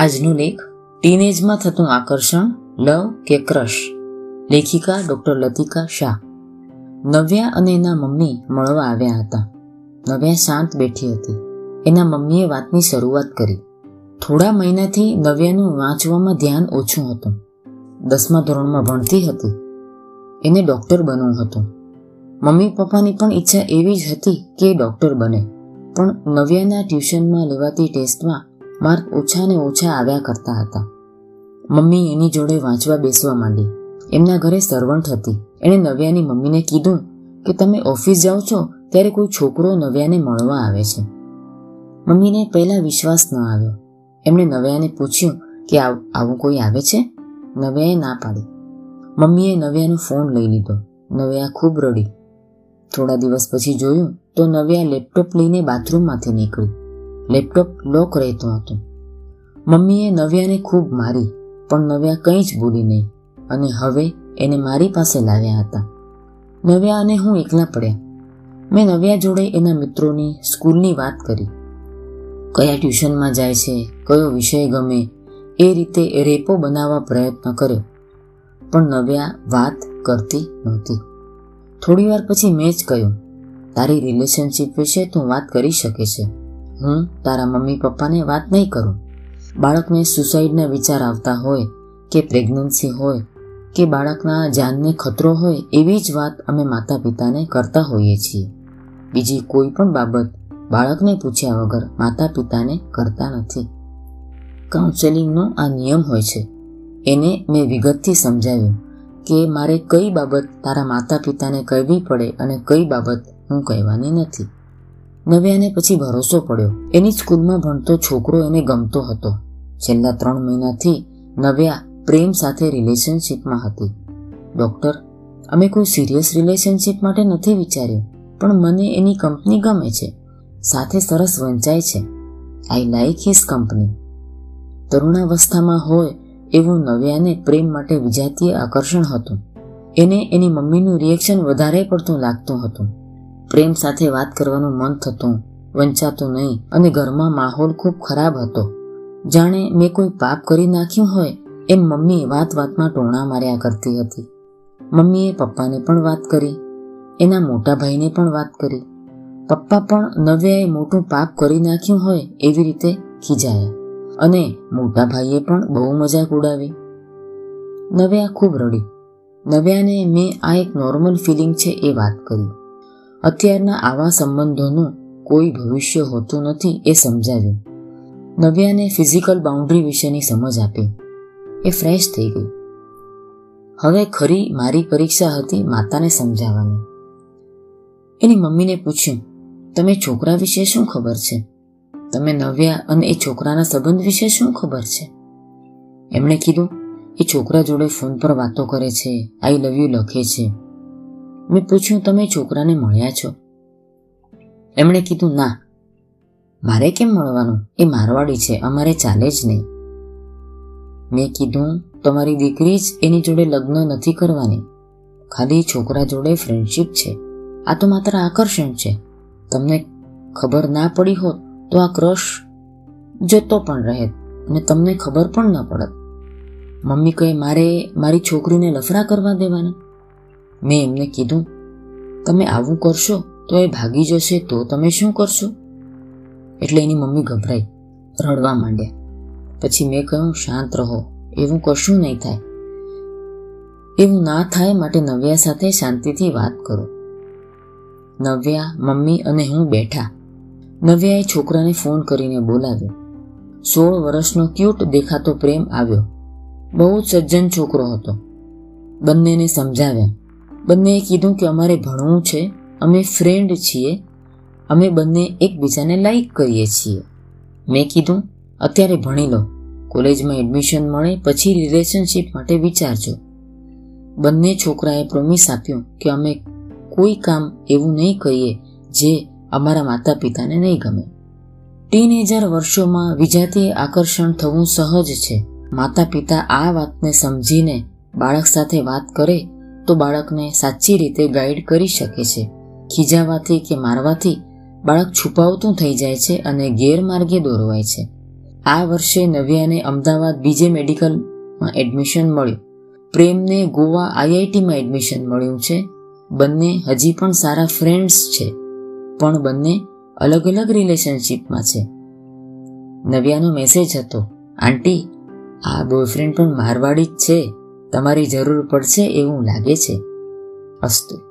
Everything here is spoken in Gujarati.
આજનો લેખ ટીનેજમાં થતું આકર્ષણ લવ કે ક્રશ લેખિકા ડોક્ટર લતિકા શાહ. નવ્યા અને એના મમ્મી મળવા આવ્યા હતા. નવ્યા શાંત બેઠી હતી. એના મમ્મીએ વાતની શરૂઆત કરી. થોડા મહિનાથી નવ્યાનું વાંચવામાં ધ્યાન ઓછું હતું. દસમા ધોરણમાં ભણતી હતી. એને ડોક્ટર બનવું હતું. મમ્મી પપ્પાની પણ ઈચ્છા એવી જ હતી કે ડોક્ટર બને. પણ નવ્યાના ટ્યુશનમાં લેવાતી ટેસ્ટમાં માર્ક ઓછા ને ઓછા આવ્યા કરતા હતા. મમ્મી એની જોડે વાંચવા બેસવા માંડી. એમના ઘરે સર્વન્ટ હતી. એણે નવ્યાની મમ્મીને કીધું કે તમે ઓફિસ જાઓ છો ત્યારે કોઈ છોકરો નવ્યાને મળવા આવે છે. મમ્મીને પહેલા વિશ્વાસ ન આવ્યો. એમણે નવ્યાને પૂછ્યું કે આવું કોઈ આવે છે? નવ્યાએ ના પાડી. મમ્મીએ નવ્યાનો ફોન લઈ લીધો. નવ્યા ખૂબ રડી. થોડા દિવસ પછી જોયું તો નવ્યા લેપટોપ લઈને બાથરૂમમાંથી નીકળી. લેપટોપ લોક રહેતું હતું. મમ્મીએ નવ્યાને ખૂબ મારી, પણ નવ્યા કંઈ જ બોલી નહીં. અને હવે એને મારી પાસે લાવ્યા હતા. નવ્યા અને હું એકલા પડ્યા. મેં નવ્યા જોડે એના મિત્રોની સ્કૂલની વાત કરી. કયા ટ્યુશનમાં જાય છે, કયો વિષય ગમે, એ રીતે રેપો બનાવવા પ્રયત્ન કર્યો. પણ નવ્યા વાત કરતી નહોતી. થોડી વાર પછી મેં જ કહ્યું, તારી રિલેશનશિપ વિશે તું વાત કરી શકે છે. હું? તારા મમ્મી પપ્પાને વાત નહીં કરું. બાળકને સુસાઇડના વિચાર આવતા હોય, કે પ્રેગ્નન્સી હોય, કે બાળકના જાનને ખતરો હોય, એવી જ વાત અમે માતા પિતાને કરતા હોઈએ છીએ. બીજી કોઈ પણ બાબત બાળકને પૂછ્યા વગર માતા પિતાને કરતા નથી. કાઉન્સેલિંગનો આ નિયમ હોય છે. એને મેં વિગતથી સમજાવ્યું કે મારે કઈ બાબત તારા માતા પિતાને કહેવી પડે અને કઈ બાબત હું કહેવાની નથી. નવ્યાને પછી ભરોસો પડ્યો. એની સ્કૂલમાં ભણતો છોકરો એને ગમતો હતો. છેલ્લા ત્રણ મહિનાથી નવ્યા પ્રેમ સાથે રિલેશનશીપમાં હતી. ડોક્ટર, અમે કોઈ સિરિયસ રિલેશનશીપ માટે નથી વિચાર્યું, પણ મને એની કંપની ગમે છે. સાથે સરસ વંચાય છે. આઈ લાઈક હિઝ કંપની તરુણાવસ્થામાં હોય એવું નવ્યાને પ્રેમ માટે વિજાતીય આકર્ષણ હતું. એને એની મમ્મીનું રિએક્શન વધારે પડતું લાગતું હતું. પ્રેમ સાથે વાત કરવાનું મન થતું, વંચાતું નહીં અને ઘરમાં માહોલ ખૂબ ખરાબ હતો. જાણે મેં કોઈ પાપ કરી નાખ્યું હોય એમ મમ્મી વાત વાતમાં ટોણા માર્યા કરતી હતી. મમ્મીએ પપ્પાને પણ વાત કરી, એના મોટા ભાઈને પણ વાત કરી. પપ્પા પણ નવ્યાએ મોટું પાપ કરી નાખ્યું હોય એવી રીતે ખીજાયા અને મોટા ભાઈએ પણ બહુ મજાક ઉડાવી. નવ્યા ખૂબ રડી. નવ્યાને મેં આ એક નોર્મલ ફિલિંગ છે એ વાત કરી. અત્યારના આવા સંબંધોનું કોઈ ભવિષ્ય હોતું નથી એ સમજાવ્યું. નવ્યાને ફિઝિકલ બાઉન્ડ્રી વિશેની સમજ આપી. એ ફ્રેશ થઈ ગઈ. હવે ખરી મારી પરીક્ષા હતી માતાને સમજાવવાની. એની મમ્મીને પૂછ્યું, તમે છોકરા વિશે શું ખબર છે? તમે નવ્યા અને એ છોકરાના સંબંધ વિશે શું ખબર છે? એમણે કીધું, એ છોકરા જોડે ફોન પર વાતો કરે છે આઈ લવ યુ લખે છે. મેં પૂછ્યું, તમે છોકરાને મળ્યા છો? એમણે કીધું, ના. મારે કેમ મળવાનું? એ મારવાડી છે, અમારે ચાલે જ નહીં. મેં કીધું, તમારી દીકરી જ એની જોડે લગ્ન નથી કરવાની. ખાલી છોકરા જોડે ફ્રેન્ડશીપ છે. આ તો માત્ર આકર્ષણ છે. તમને ખબર ના પડી હોત તો આ ક્રશ જતો પણ રહે અને તમને ખબર પણ ન પડત. મમ્મી કહે, મારે મારી છોકરીને લફડા કરવા દેવાના? મેં એમને કીધું, તમે આવું કરશો તો એ ભાગી જશે, તો તમે શું કરશો? એટલે એની મમ્મી ગભરાઈ, રડવા માંડ્યા. પછી મેં કહ્યું, શાંત રહો, એવું કશું નહીં થાય. એવું ના થાય માટે નવ્યા સાથે શાંતિથી વાત કરો. નવ્યા, મમ્મી અને હું બેઠા. નવ્યાએ છોકરાને ફોન કરીને બોલાવ્યો. સોળ વર્ષનો ક્યુટ દેખાતો પ્રેમ આવ્યો. બહુ જ સજ્જન છોકરો હતો. બંનેને સમજાવ્યા. બંનેએ કીધું કે અમારે ભણવું છે, અમે ફ્રેન્ડ છીએ, અમે બંને એકબીજાને લાઈક કરીએ છીએ. મેં કીધું, અત્યારે ભણી લો, કોલેજમાં એડમિશન મળે, પછી રિલેશનશિપ માટે વિચારજો. બંને છોકરાએ પ્રોમિસ આપ્યું કે અમે કોઈ કામ એવું નહીં કરીએ જે અમારા માતા પિતાને નહીં ગમે. ટીનેજર વર્ષોમાં વિજાતીય આકર્ષણ થવું સહજ છે. માતા પિતા આ વાતને સમજીને બાળક સાથે વાત કરે તો બાળકને સાચી રીતે ગાઈડ કરી શકે છે. ખીજાવાથી કે મારવાથી બાળક છુપાવતું થઈ જાય છે અને ગેરમાર્ગે દોરવાય છે. આ વર્ષે નવ્યાને અમદાવાદ બીજે મેડિકલમાં એડમિશન મળ્યું. પ્રેમને ગોવા આઈઆઈટીમાં એડમિશન મળ્યું છે. બંને હજી પણ સારા ફ્રેન્ડ્સ છે. પણ બંને અલગ અલગ રિલેશનશીપમાં છે. નવ્યાનો મેસેજ હતો, આંટી, આ બોયફ્રેન્ડ પણ મારવાડી જ છે. તમારી જરૂર પડશે એવું લાગે છે. અસ્તુ.